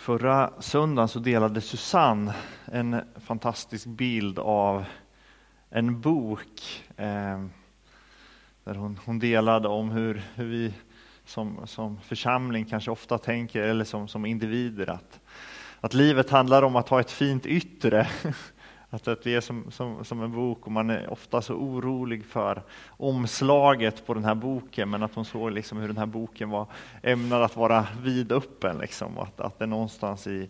Förra söndagen så delade Susanne en fantastisk bild av en bok eh, där hon, hon, delade om hur, hur vi som, som församling kanske ofta tänker, eller som, som individer, att, att livet handlar om att ha ett fint yttre. Att, att det är som, som, som en bok och man är ofta så orolig för omslaget på den här boken, men att hon såg liksom hur den här boken var ämnad att vara vidöppen. Liksom, att, att det någonstans i,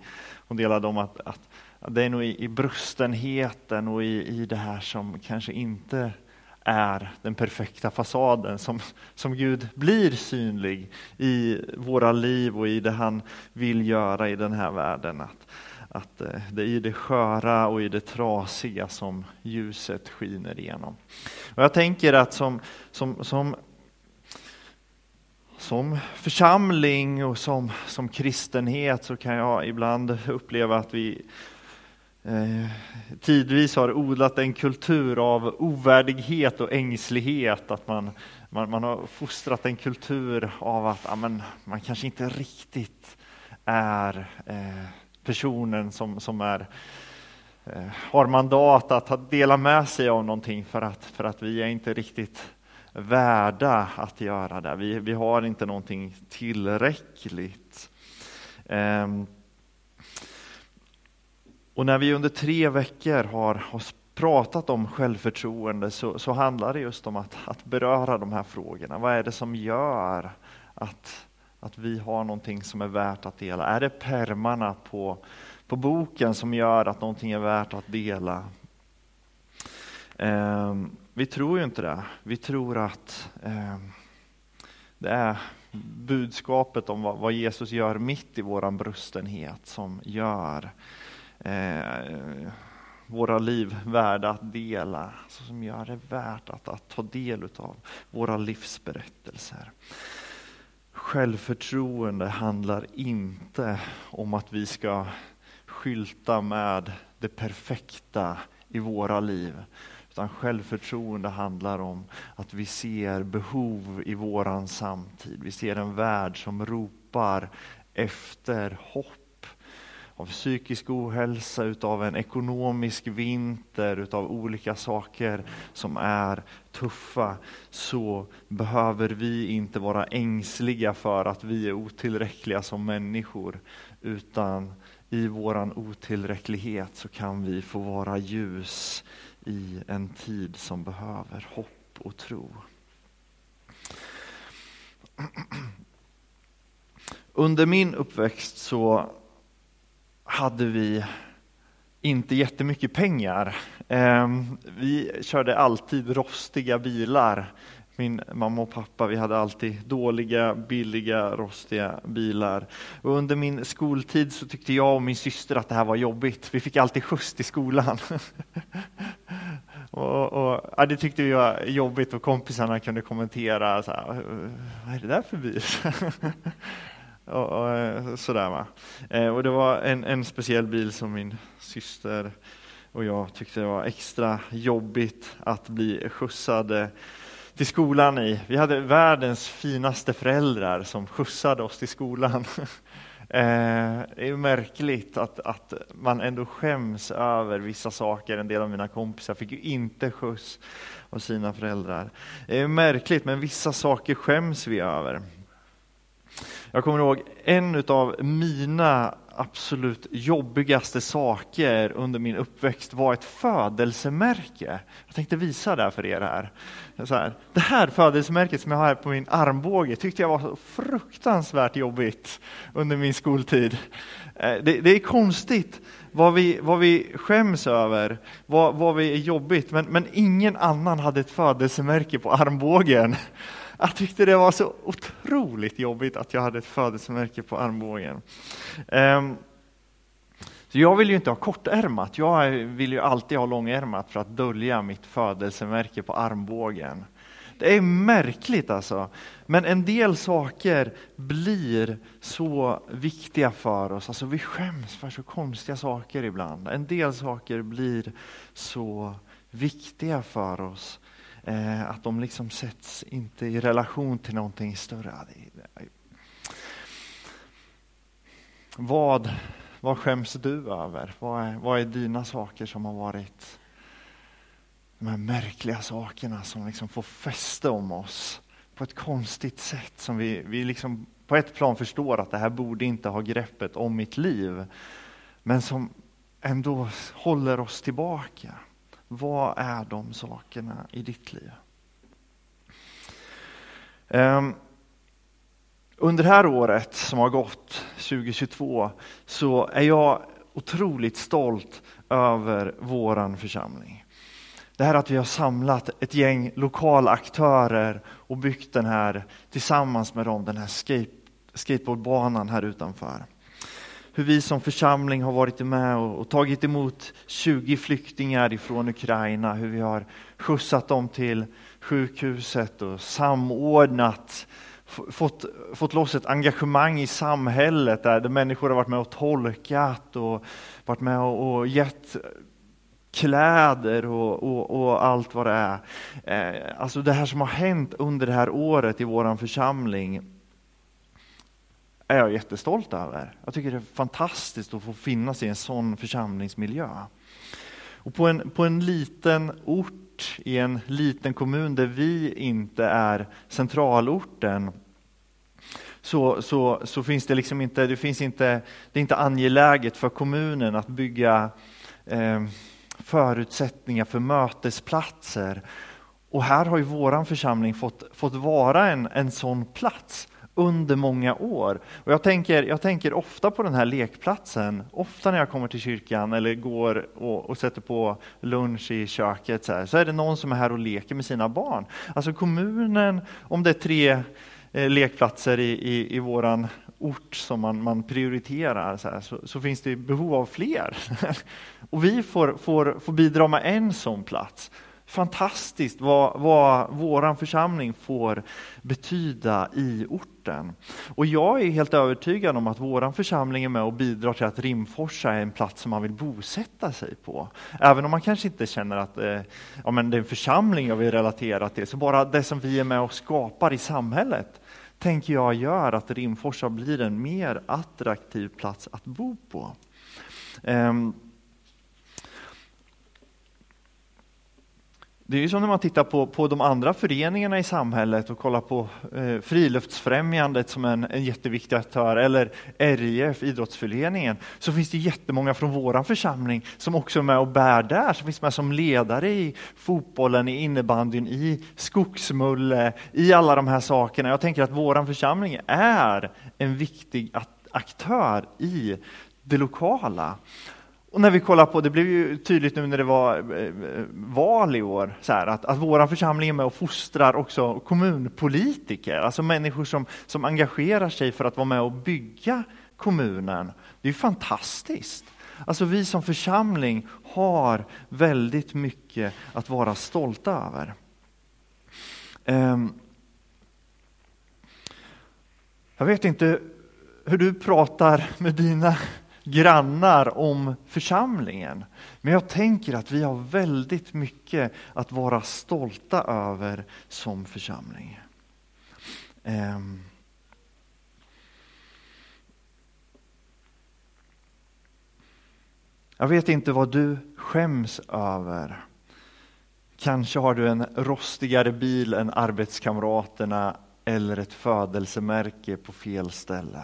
hon delade om att, att, att det är nog i, i brustenheten och i, i det här som kanske inte är den perfekta fasaden som, som Gud blir synlig i våra liv och i det han vill göra i den här världen. Att, att eh, det är i det sköra och i det trasiga som ljuset skiner igenom. Och jag tänker att som, som, som, som församling och som, som kristenhet så kan jag ibland uppleva att vi eh, tidvis har odlat en kultur av ovärdighet och ängslighet. Att man, man, man har fostrat en kultur av att amen, man kanske inte riktigt är eh, personen som, som är, eh, har mandat att dela med sig av någonting för att, för att vi är inte riktigt värda att göra det. Vi, vi har inte någonting tillräckligt. Ehm, och när vi under tre veckor har, har pratat om självförtroende så, så handlar det just om att, att beröra de här frågorna. Vad är det som gör att att vi har någonting som är värt att dela? Är det permarna på, på boken som gör att någonting är värt att dela? Eh, vi tror ju inte det. Vi tror att eh, det är budskapet om vad, vad, Jesus gör mitt i våran brustenhet som gör eh, våra liv värda att dela, som gör det värt att, att ta del av våra livsberättelser. Självförtroende handlar inte om att vi ska skylta med det perfekta i våra liv. Utan självförtroende handlar om att vi ser behov i våran samtid. Vi ser en värld som ropar efter hopp av psykisk ohälsa, utav en ekonomisk vinter, utav olika saker som är tuffa, så behöver vi inte vara ängsliga för att vi är otillräckliga som människor, utan i våran otillräcklighet så kan vi få vara ljus i en tid som behöver hopp och tro. Under min uppväxt så hade vi inte jättemycket pengar. Ehm, vi körde alltid rostiga bilar. Min mamma och pappa, vi hade alltid dåliga, billiga, rostiga bilar. Och under min skoltid så tyckte jag och min syster att det här var jobbigt. Vi fick alltid skjuts till skolan. och, och ja, det tyckte vi var jobbigt och kompisarna kunde kommentera, så här, vad är det där för bil? och, och eh, sådär va. Eh, och det var en, en speciell bil som min syster och jag tyckte det var extra jobbigt att bli skjutsade till skolan i. Vi hade världens finaste föräldrar som skjutsade oss till skolan. Eh, det är märkligt att, att man ändå skäms över vissa saker. En del av mina kompisar fick ju inte skjuts av sina föräldrar. Det är märkligt, men vissa saker skäms vi över. Jag kommer ihåg en av mina absolut jobbigaste saker under min uppväxt var ett födelsemärke. Jag tänkte visa det för er här. Så här. Det här födelsemärket som jag har här på min armbåge tyckte jag var så fruktansvärt jobbigt under min skoltid. Eh, det, det är konstigt vad vi, vad vi skäms över, vad, vad vi är jobbigt, men, men ingen annan hade ett födelsemärke på armbågen. Jag tyckte det var så otroligt jobbigt att jag hade ett födelsemärke på armbågen. Um, så jag vill ju inte ha kortärmat, jag vill ju alltid ha långärmat för att dölja mitt födelsemärke på armbågen. Det är märkligt alltså. Men en del saker blir så viktiga för oss. Alltså vi skäms för så konstiga saker ibland. En del saker blir så viktiga för oss Eh, att de liksom sätts inte i relation till någonting större. vad, vad skäms du över? Vad är, vad är dina saker som har varit de här märkliga sakerna som liksom får fäste om oss på ett konstigt sätt som vi, vi liksom på ett plan förstår att det här borde inte ha greppet om mitt liv, men som ändå håller oss tillbaka. Vad är de sakerna i ditt liv? Ehm, under det här året som har gått, 2022, så är jag otroligt stolt över våran församling. Det här att vi har samlat ett gäng lokala aktörer och byggt den här, tillsammans med dem, den här skate, skateboardbanan här utanför. Hur vi som församling har varit med och, och tagit emot 20 flyktingar ifrån Ukraina, hur vi har skjutsat dem till sjukhuset och samordnat fått, fått loss ett engagemang i samhället där människor har varit med och tolkat och varit med och, och gett kläder och, och, och, allt vad det är. Eh, alltså det här som har hänt under det här året i vår församling är jag jättestolt över. Jag tycker det är fantastiskt att få finnas i en sån församlingsmiljö. Och på en, på en liten ort i en liten kommun där vi inte är centralorten så, så, så finns det liksom inte, det finns inte, det är inte angeläget för kommunen att bygga eh, förutsättningar för mötesplatser. Och här har ju våran församling fått, fått vara en, en sån plats under många år. Och jag, tänker, jag tänker ofta på den här lekplatsen, ofta när jag kommer till kyrkan eller går och, och sätter på lunch i köket så, här, så är det någon som är här och leker med sina barn. Alltså kommunen, om det är tre eh, lekplatser i, i, i våran ort som man, man prioriterar så, här, så, så, finns det behov av fler. och vi får, får, får bidra med en sån plats fantastiskt vad, vad vår församling får betyda i orten. Och jag är helt övertygad om att vår församling är med och bidrar till att Rimforsa är en plats som man vill bosätta sig på. Även om man kanske inte känner att eh, ja, men det är en församling jag vill relatera till, så bara det som vi är med och skapar i samhället tänker jag gör att Rimforsa blir en mer attraktiv plats att bo på. Um, Det är ju som när man tittar på, på de andra föreningarna i samhället och kollar på eh, Friluftsfrämjandet som en, en jätteviktig aktör, eller RIF, idrottsföreningen, så finns det jättemånga från vår församling som också är med och bär där, som finns med som ledare i fotbollen, i innebandyn, i skogsmulle, i alla de här sakerna. Jag tänker att vår församling är en viktig aktör i det lokala. Och när vi kollar på, det blev ju tydligt nu när det var eh, val i år, så här, att, att vår församling är med och fostrar också kommunpolitiker, alltså människor som, som engagerar sig för att vara med och bygga kommunen. Det är fantastiskt. Alltså vi som församling har väldigt mycket att vara stolta över. Ehm, jag vet inte hur du pratar med dina grannar om församlingen. Men jag tänker att vi har väldigt mycket att vara stolta över som församling. Ehm. Jag vet inte vad du skäms över. Kanske har du en rostigare bil än arbetskamraterna eller ett födelsemärke på fel ställe.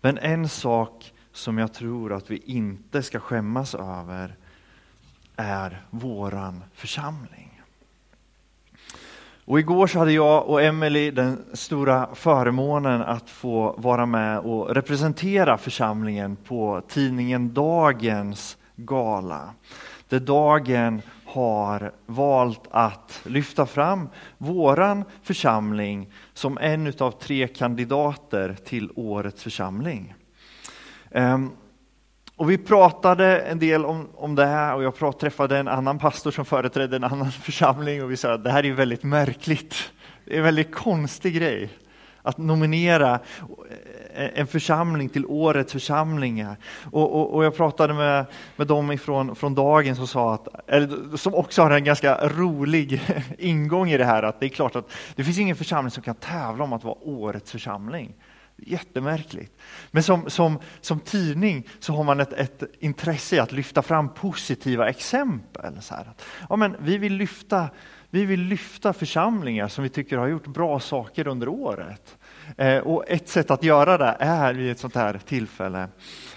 Men en sak som jag tror att vi inte ska skämmas över är våran församling. Och igår så hade jag och Emelie den stora förmånen att få vara med och representera församlingen på tidningen Dagens gala. Där Dagen har valt att lyfta fram våran församling som en av tre kandidater till årets församling. Ehm, och vi pratade en del om, om det här och jag prat, träffade en annan pastor som företrädde en annan församling och vi sa att det här är väldigt märkligt. Det är en väldigt konstig grej att nominera eh, en församling till årets församlingar. Och, och, och jag pratade med, med dem ifrån, från dagen som sa att, eller, som också har en ganska rolig ingång i det här, att det är klart att det finns ingen församling som kan tävla om att vara årets församling. Jättemärkligt. Men som, som, som tidning så har man ett, ett intresse i att lyfta fram positiva exempel. Så här. Ja, men vi, vill lyfta, vi vill lyfta församlingar som vi tycker har gjort bra saker under året. Eh, och ett sätt att göra det är vid ett sånt här tillfälle.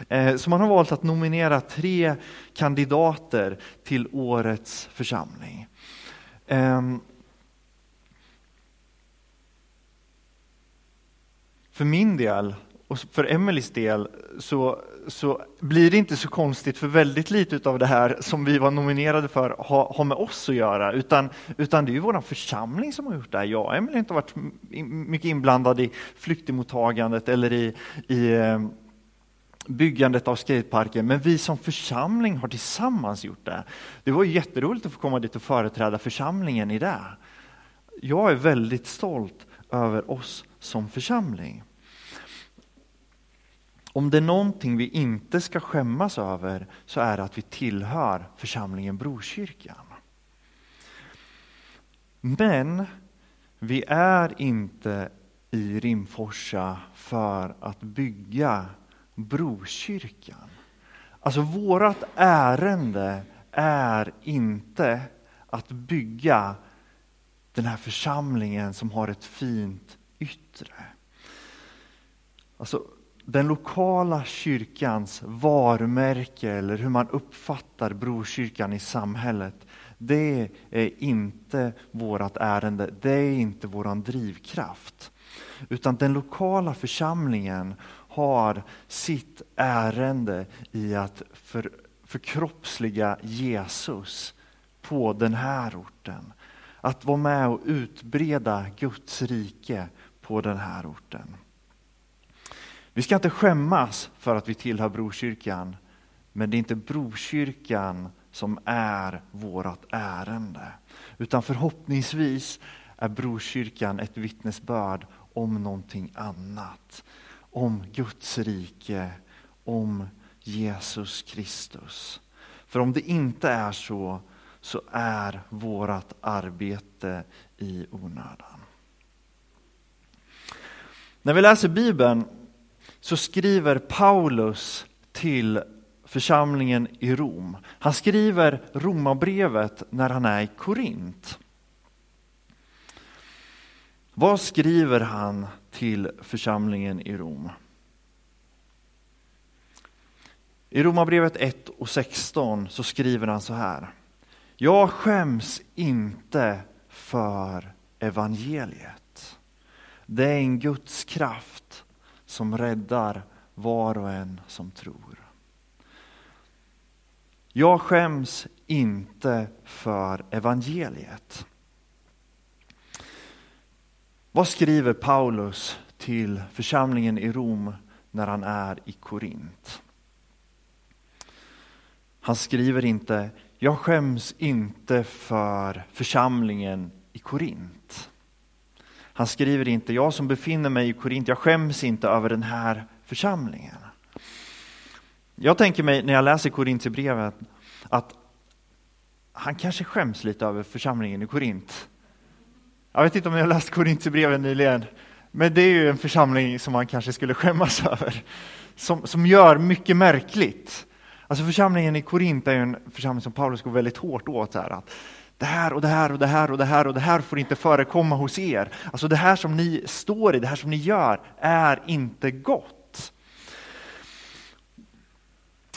Eh, så man har valt att nominera tre kandidater till årets församling. Eh, för min del och för Emelies del så, så blir det inte så konstigt för väldigt lite av det här som vi var nominerade för har, ha med oss att göra, utan, utan det är ju vår församling som har gjort det här. Jag och Emelie har inte varit mycket inblandad i flyktingmottagandet eller i, i eh, byggandet av skateparken, men vi som församling har tillsammans gjort det. Det var jätteroligt att få komma dit och företräda församlingen i det. Jag är väldigt stolt över oss som församling. Om det är någonting vi inte ska skämmas över så är det att vi tillhör församlingen Brokyrkan. Men vi är inte i Rimforsa för att bygga Brokyrkan. Alltså vårt ärende är inte att bygga den här församlingen som har ett fint yttre. Alltså, den lokala kyrkans varumärke eller hur man uppfattar brokyrkan i samhället, det är inte vårt ärende, det är inte vår drivkraft. Utan den lokala församlingen har sitt ärende i att för, förkroppsliga Jesus på den här orten. Att vara med och utbreda Guds rike på den här orten. Vi ska inte skämmas för att vi tillhör Brokyrkan, men det är inte Brokyrkan som är vårt ärende. Utan förhoppningsvis är Brokyrkan ett vittnesbörd om någonting annat. Om Guds rike, om Jesus Kristus. För om det inte är så, så är vårt arbete i onödan. När vi läser Bibeln så skriver Paulus till församlingen i Rom. Han skriver Romarbrevet när han är i Korint. Vad skriver han till församlingen i Rom? I Romarbrevet 1 och 16 så skriver han så här. Jag skäms inte för evangeliet. Det är en Guds kraft som räddar var och en som tror. Jag skäms inte för evangeliet. Vad skriver Paulus till församlingen i Rom när han är i Korint? Han skriver inte, jag skäms inte för församlingen i Korint. Han skriver inte, jag som befinner mig i Korint, jag skäms inte över den här församlingen. Jag tänker mig när jag läser Korintierbrevet att han kanske skäms lite över församlingen i Korint. Jag vet inte om ni har läst Korintierbrevet nyligen, men det är ju en församling som man kanske skulle skämmas över. Som, som gör mycket märkligt. Alltså församlingen i Korint är en församling som Paulus går väldigt hårt åt. Så här, att det här och det här och det här och det här och det här får inte förekomma hos er. Alltså det här som ni står i, det här som ni gör är inte gott.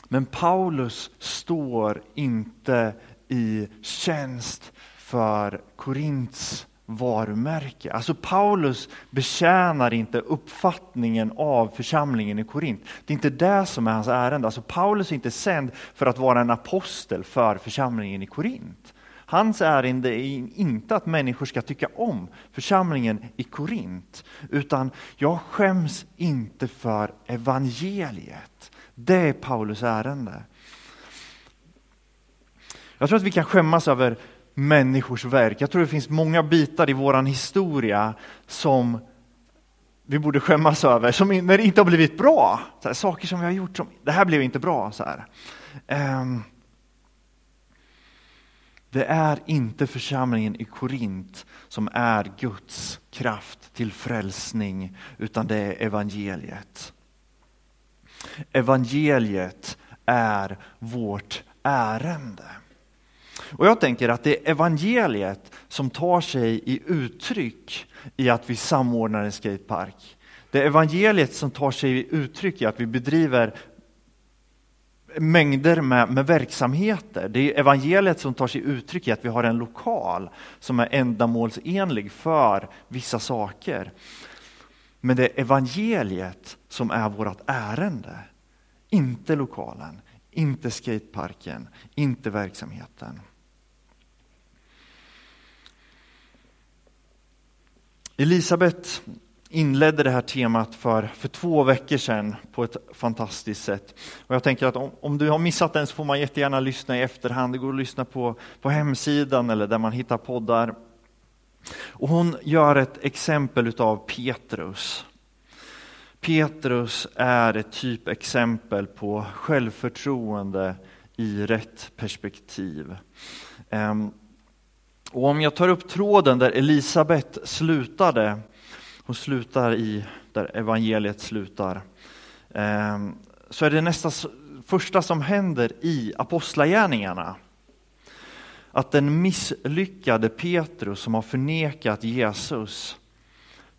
Men Paulus står inte i tjänst för Korints varumärke. Alltså Paulus betjänar inte uppfattningen av församlingen i Korint. Det är inte det som är hans ärende. Alltså Paulus är inte sänd för att vara en apostel för församlingen i Korint. Hans ärende är inte att människor ska tycka om församlingen i Korint, utan jag skäms inte för evangeliet. Det är Paulus ärende. Jag tror att vi kan skämmas över människors verk. Jag tror det finns många bitar i vår historia som vi borde skämmas över, som när det inte har blivit bra. Här, saker som vi har gjort som, det här blev inte bra. Så um, Det är inte församlingen i Korint som är Guds kraft till frälsning, utan det är evangeliet. Evangeliet är vårt ärende. Och jag tänker att det är evangeliet som tar sig i uttryck i att vi samordnar en skatepark. Det är evangeliet som tar sig i uttryck i att vi bedriver mängder med, med, verksamheter. Det är evangeliet som tar sig uttryck i att vi har en lokal som är ändamålsenlig för vissa saker. Men det är evangeliet som är vårt ärende. Inte lokalen, inte skateparken, inte verksamheten. Elisabet inledde det här temat för, för två veckor sedan på ett fantastiskt sätt. Och jag tänker att om, om du har missat den så får man jättegärna lyssna i efterhand. Det går att lyssna på, på hemsidan eller där man hittar poddar. Och hon gör ett exempel utav Petrus. Petrus är ett typexempel på självförtroende i rätt perspektiv. Um, och om jag tar upp tråden där Elisabet slutade, hon slutar i där evangeliet slutar, ehm, så är det nästa första som händer i apostlagärningarna. Att den misslyckade Petrus som har förnekat Jesus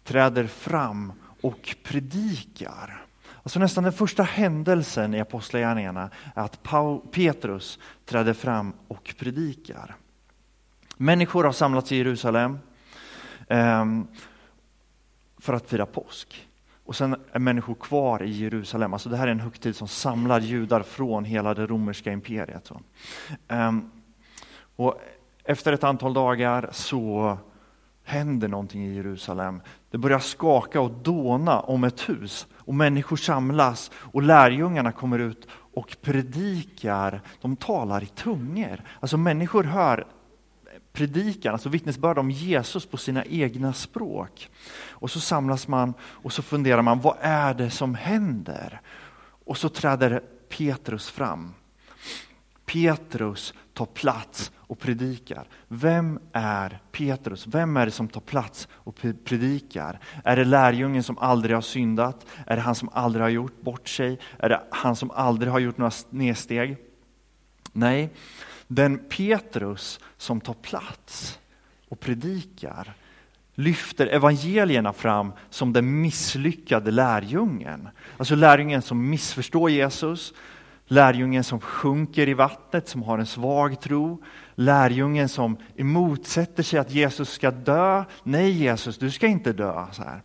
träder fram och predikar. Alltså nästan den första händelsen i apostlagärningarna är att Petrus träder fram och predikar. Människor har samlats i Jerusalem ehm, för att fira påsk. Och sen är människor kvar i Jerusalem. Alltså det här är en högtid som samlar judar från hela det romerska imperiet. Ehm, och efter ett antal dagar så händer någonting i Jerusalem. Det börjar skaka och dåna om ett hus och människor samlas och lärjungarna kommer ut och predikar. De talar i tungor. Alltså människor hör predikan, alltså vittnesbörd om Jesus på sina egna språk. Och så samlas man och så funderar man, vad är det som händer? Och så träder Petrus fram. Petrus tar plats och predikar. Vem är Petrus? Vem är det som tar plats och predikar? Är det lärjungen som aldrig har syndat? Är det han som aldrig har gjort bort sig? Är det han som aldrig har gjort några nedsteg? Nej, den Petrus som tar plats och predikar lyfter evangelierna fram som den misslyckade lärjungen. Alltså lärjungen som missförstår Jesus, lärjungen som sjunker i vattnet, som har en svag tro, lärjungen som emotsätter sig att Jesus ska dö. Nej Jesus, du ska inte dö. Så här.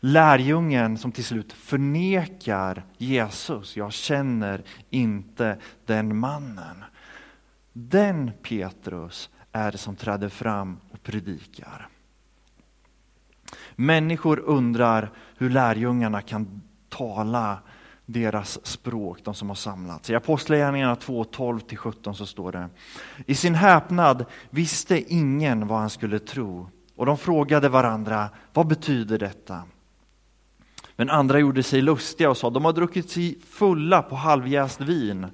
Lärjungen som till slut förnekar Jesus. Jag känner inte den mannen. Den Petrus är det som träder fram och predikar. Människor undrar hur lärjungarna kan tala deras språk, de som har samlats. I Apostlagärningarna 2, 12-17 så står det. I sin häpnad visste ingen vad han skulle tro och de frågade varandra, vad betyder detta? Men andra gjorde sig lustiga och sa, de har druckit sig fulla på halvjäst vin.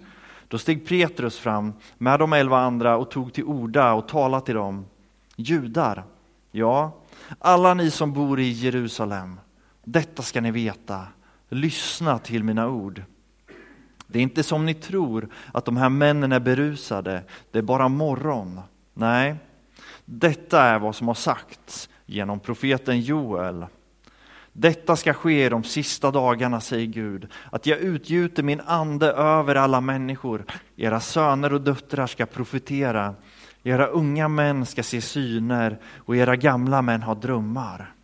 Då steg Petrus fram med de elva andra och tog till orda och talade till dem. Judar, ja, alla ni som bor i Jerusalem, detta ska ni veta. Lyssna till mina ord. Det är inte som ni tror att de här männen är berusade, det är bara morgon. Nej, detta är vad som har sagts genom profeten Joel. Detta ska ske i de sista dagarna, säger Gud, att jag utgjuter min ande över alla människor. Era söner och döttrar ska profetera, era unga män ska se syner och era gamla män ha drömmar.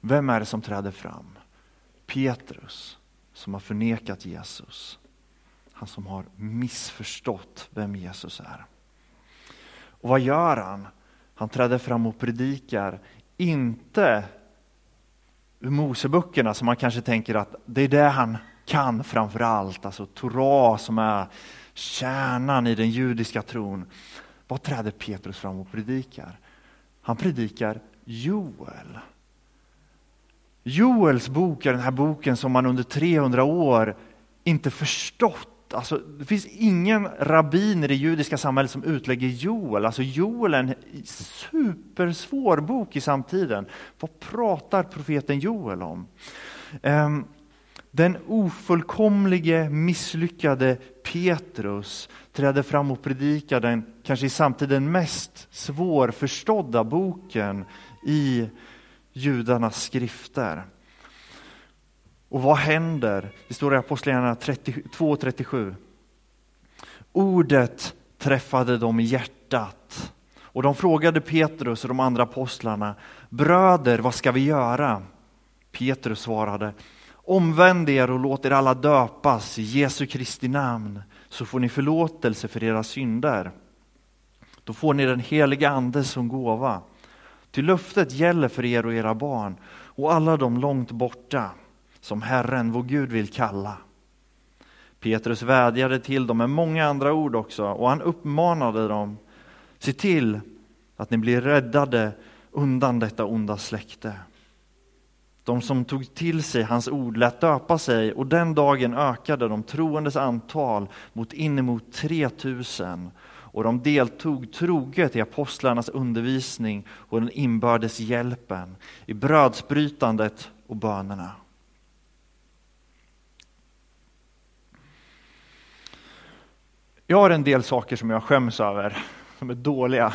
Vem är det som träder fram? Petrus, som har förnekat Jesus. Han som har missförstått vem Jesus är. Och vad gör han? Han träder fram och predikar inte ur Moseböckerna som man kanske tänker att det är det han kan framför allt, alltså Torah som är kärnan i den judiska tron. Vad träder Petrus fram och predikar? Han predikar Joel. Joels bok är den här boken som man under 300 år inte förstått Alltså, det finns ingen rabbin i det judiska samhället som utlägger Joel. Alltså, Joel är en supersvår bok i samtiden. Vad pratar profeten Joel om? Ehm, den ofullkomlige, misslyckade Petrus trädde fram och predikade den kanske i samtiden mest svårförstådda boken i judarnas skrifter. Och vad händer? Det står i Apostlagärningarna 2.37. Ordet träffade dem i hjärtat och de frågade Petrus och de andra apostlarna, bröder, vad ska vi göra? Petrus svarade, omvänd er och låt er alla döpas i Jesu Kristi namn, så får ni förlåtelse för era synder. Då får ni den heliga ande som gåva. Till löftet gäller för er och era barn och alla de långt borta som Herren, vår Gud, vill kalla. Petrus vädjade till dem med många andra ord också och han uppmanade dem, se till att ni blir räddade undan detta onda släkte. De som tog till sig hans ord lät döpa sig och den dagen ökade de troendes antal mot inemot 3000 och de deltog troget i apostlarnas undervisning och den inbördes hjälpen, i brödsbrytandet och bönerna. Jag har en del saker som jag skäms över, som är dåliga.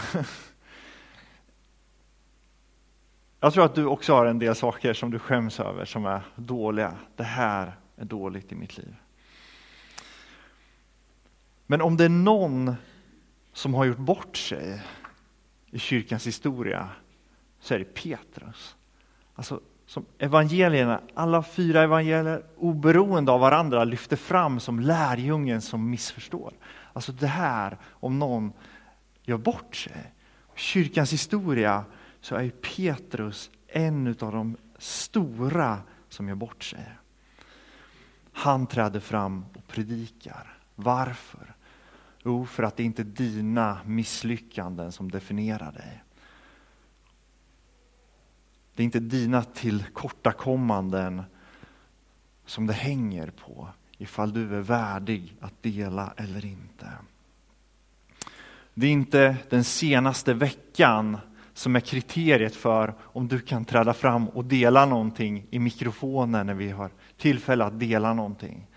Jag tror att du också har en del saker som du skäms över som är dåliga. Det här är dåligt i mitt liv. Men om det är någon som har gjort bort sig i kyrkans historia så är det Petrus. Alltså, som evangelierna, alla fyra evangelier oberoende av varandra lyfter fram som lärjungen som missförstår. Alltså det här, om någon gör bort sig. Kyrkans historia så är Petrus en av de stora som gör bort sig. Han träder fram och predikar. Varför? Jo, för att det inte är dina misslyckanden som definierar dig. Det är inte dina tillkortakommanden som det hänger på ifall du är värdig att dela eller inte. Det är inte den senaste veckan som är kriteriet för om du kan träda fram och dela någonting i mikrofonen när vi har tillfälle att dela någonting.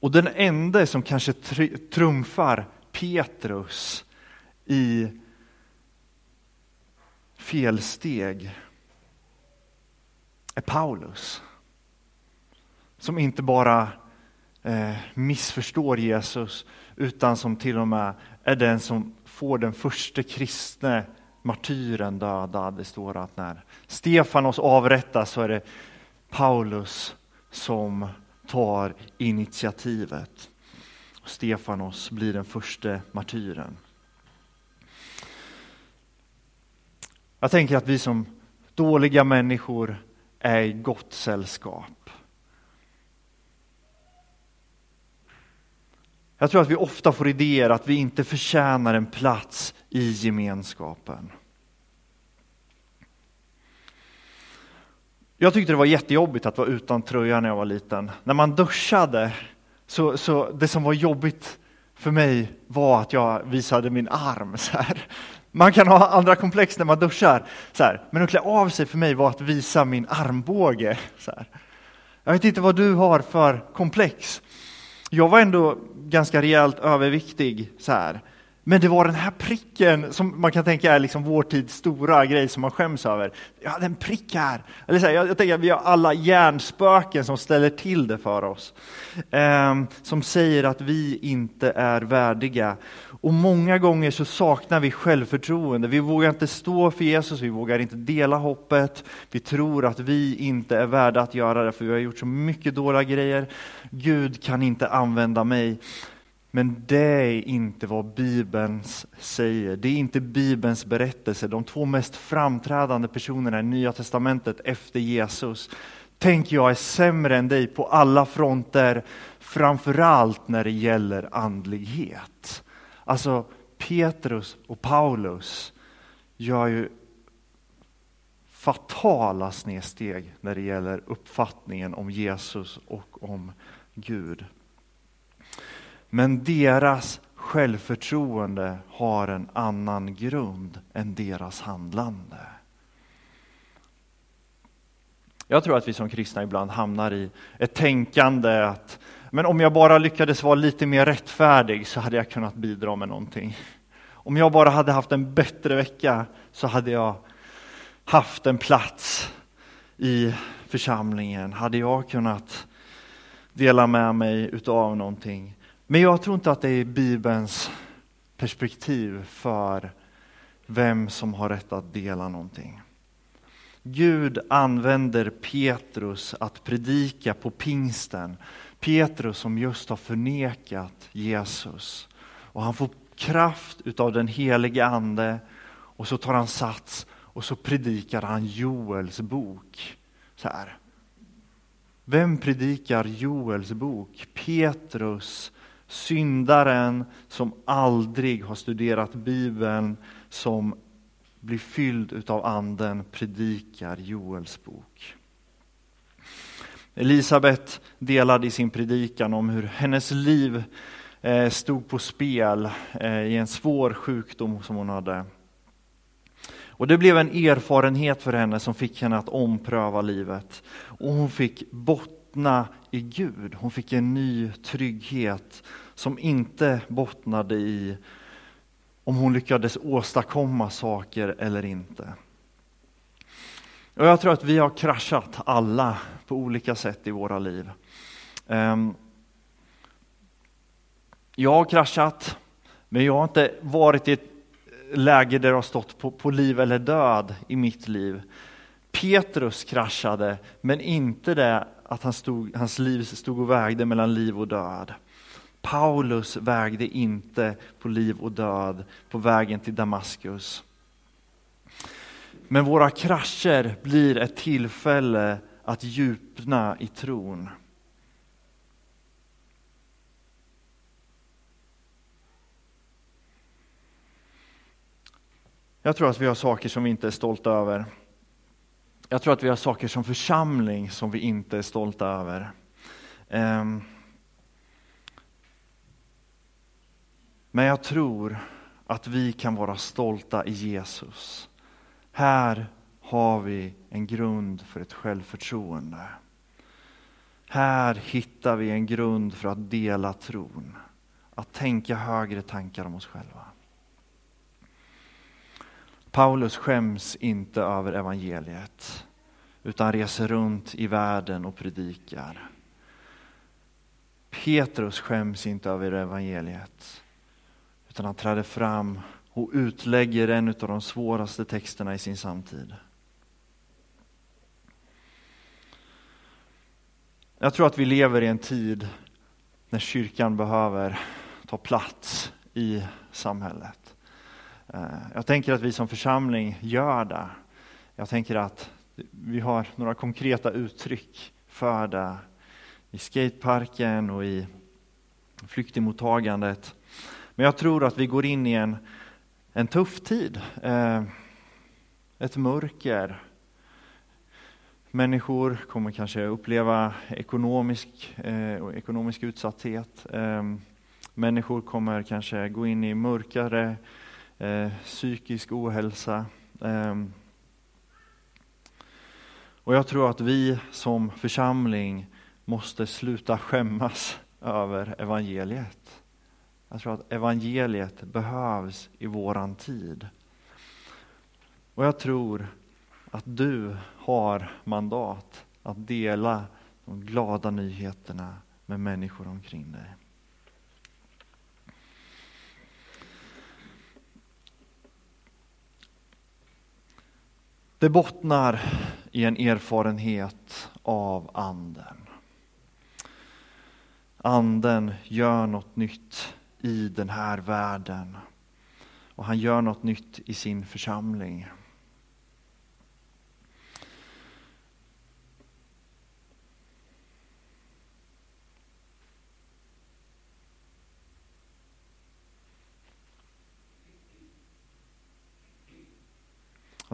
Och den enda som kanske trumfar Petrus i felsteg är Paulus. Som inte bara eh, missförstår Jesus utan som till och med är den som får den första kristne martyren dödad. Det står att när Stefanos avrättas så är det Paulus som tar initiativet. Stefanos blir den första martyren. Jag tänker att vi som dåliga människor är i gott sällskap. Jag tror att vi ofta får idéer att vi inte förtjänar en plats i gemenskapen. Jag tyckte det var jättejobbigt att vara utan tröja när jag var liten. När man duschade, så, så det som var jobbigt för mig var att jag visade min arm. Så här. Man kan ha andra komplex när man duschar, så här. men att klä av sig för mig var att visa min armbåge. Så här. Jag vet inte vad du har för komplex. Jag var ändå ganska rejält överviktig. så här. Men det var den här pricken som man kan tänka är liksom vår tids stora grej som man skäms över. Jag hade en prick här. Eller så här, jag, jag tänker att vi har alla hjärnspöken som ställer till det för oss. Eh, som säger att vi inte är värdiga. Och många gånger så saknar vi självförtroende. Vi vågar inte stå för Jesus, vi vågar inte dela hoppet. Vi tror att vi inte är värda att göra det, för vi har gjort så mycket dåliga grejer. Gud kan inte använda mig. Men det är inte vad Bibeln säger. Det är inte Bibelns berättelse. De två mest framträdande personerna i Nya Testamentet efter Jesus tänker jag är sämre än dig på alla fronter, framförallt när det gäller andlighet. Alltså Petrus och Paulus gör ju fatala snedsteg när det gäller uppfattningen om Jesus och om Gud. Men deras självförtroende har en annan grund än deras handlande. Jag tror att vi som kristna ibland hamnar i ett tänkande att men om jag bara lyckades vara lite mer rättfärdig så hade jag kunnat bidra med någonting. Om jag bara hade haft en bättre vecka så hade jag haft en plats i församlingen. Hade jag kunnat dela med mig utav någonting. Men jag tror inte att det är Bibelns perspektiv för vem som har rätt att dela någonting. Gud använder Petrus att predika på pingsten. Petrus som just har förnekat Jesus. Och han får kraft utav den helige ande och så tar han sats och så predikar han Joels bok. Så här. Vem predikar Joels bok? Petrus, syndaren som aldrig har studerat Bibeln, som blir fylld utav anden, predikar Joels bok. Elisabet delade i sin predikan om hur hennes liv eh, stod på spel eh, i en svår sjukdom som hon hade. Och det blev en erfarenhet för henne som fick henne att ompröva livet. Och hon fick bottna i Gud. Hon fick en ny trygghet som inte bottnade i om hon lyckades åstadkomma saker eller inte. Och jag tror att vi har kraschat alla på olika sätt i våra liv. Ehm, jag har kraschat, men jag har inte varit i ett läge där det har stått på, på liv eller död i mitt liv. Petrus kraschade, men inte det att han stod, hans liv stod och vägde mellan liv och död. Paulus vägde inte på liv och död på vägen till Damaskus. Men våra krascher blir ett tillfälle att djupna i tron. Jag tror att vi har saker som vi inte är stolta över. Jag tror att vi har saker som församling som vi inte är stolta över. Ehm. Men jag tror att vi kan vara stolta i Jesus. Här har vi en grund för ett självförtroende. Här hittar vi en grund för att dela tron. Att tänka högre tankar om oss själva. Paulus skäms inte över evangeliet utan reser runt i världen och predikar. Petrus skäms inte över evangeliet utan han träder fram och utlägger en av de svåraste texterna i sin samtid. Jag tror att vi lever i en tid när kyrkan behöver ta plats i samhället. Eh, jag tänker att vi som församling gör det. Jag tänker att vi har några konkreta uttryck för det i skateparken och i flyktingmottagandet. Men jag tror att vi går in i en, en tuff tid. Eh, ett mörker. Människor kommer kanske uppleva ekonomisk, eh, ekonomisk utsatthet. Eh, människor kommer kanske gå in i mörkare eh, psykisk ohälsa. Eh, och jag tror att vi som församling måste sluta skämmas över evangeliet. Jag tror att evangeliet behövs i våran tid. Och jag tror att du har mandat att dela de glada nyheterna med människor omkring dig. Det bottnar i en erfarenhet av anden. Anden gör något nytt i den här världen. Och han gör något nytt i sin församling.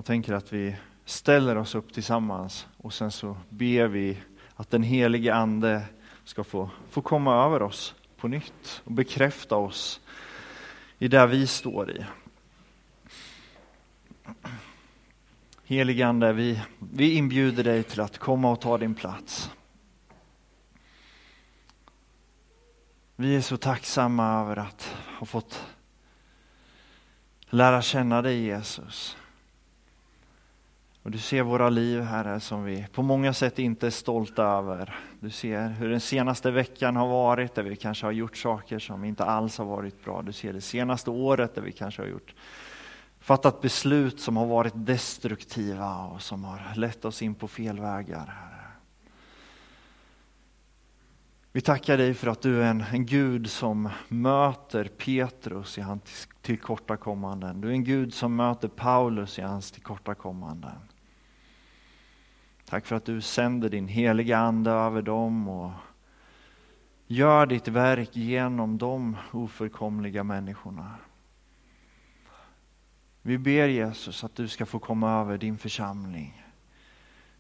Jag tänker att vi ställer oss upp tillsammans och sen så ber vi att den helige Ande ska få, få komma över oss på nytt och bekräfta oss i det vi står i. Helige Ande, vi, vi inbjuder dig till att komma och ta din plats. Vi är så tacksamma över att ha fått lära känna dig Jesus. Och du ser våra liv, Herre, som vi på många sätt inte är stolta över. Du ser hur den senaste veckan har varit, där vi kanske har gjort saker som inte alls har varit bra. Du ser det senaste året där vi kanske har gjort, fattat beslut som har varit destruktiva och som har lett oss in på fel vägar. Herre. Vi tackar dig för att du är en, en Gud som möter Petrus i hans tillkortakommanden. Du är en Gud som möter Paulus i hans tillkortakommanden. Tack för att du sänder din heliga Ande över dem och gör ditt verk genom de oförkomliga människorna. Vi ber Jesus att du ska få komma över din församling.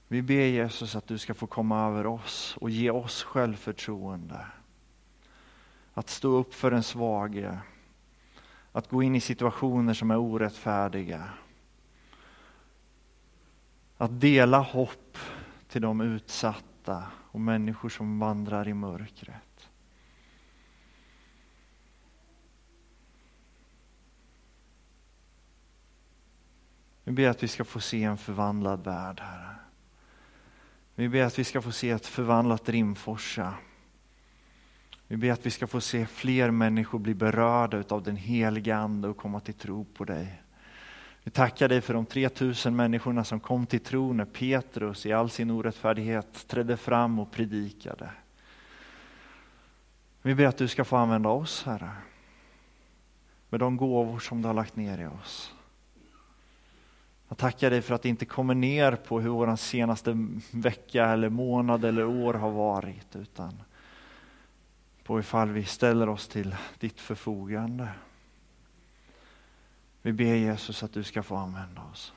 Vi ber Jesus att du ska få komma över oss och ge oss självförtroende. Att stå upp för den svage. Att gå in i situationer som är orättfärdiga. Att dela hopp till de utsatta och människor som vandrar i mörkret. Vi ber att vi ska få se en förvandlad värld, Herre. Vi ber att vi ska få se ett förvandlat Rimforsa. Vi ber att vi ska få se fler människor bli berörda av den heliga Ande och komma till tro på dig. Vi tackar dig för de 3000 människorna som kom till tro när Petrus i all sin orättfärdighet trädde fram och predikade. Vi ber att du ska få använda oss, Herre, med de gåvor som du har lagt ner i oss. Jag tackar dig för att det inte kommer ner på hur vår senaste vecka eller månad eller år har varit, utan på ifall vi ställer oss till ditt förfogande. Vi ber Jesus att du ska få använda oss.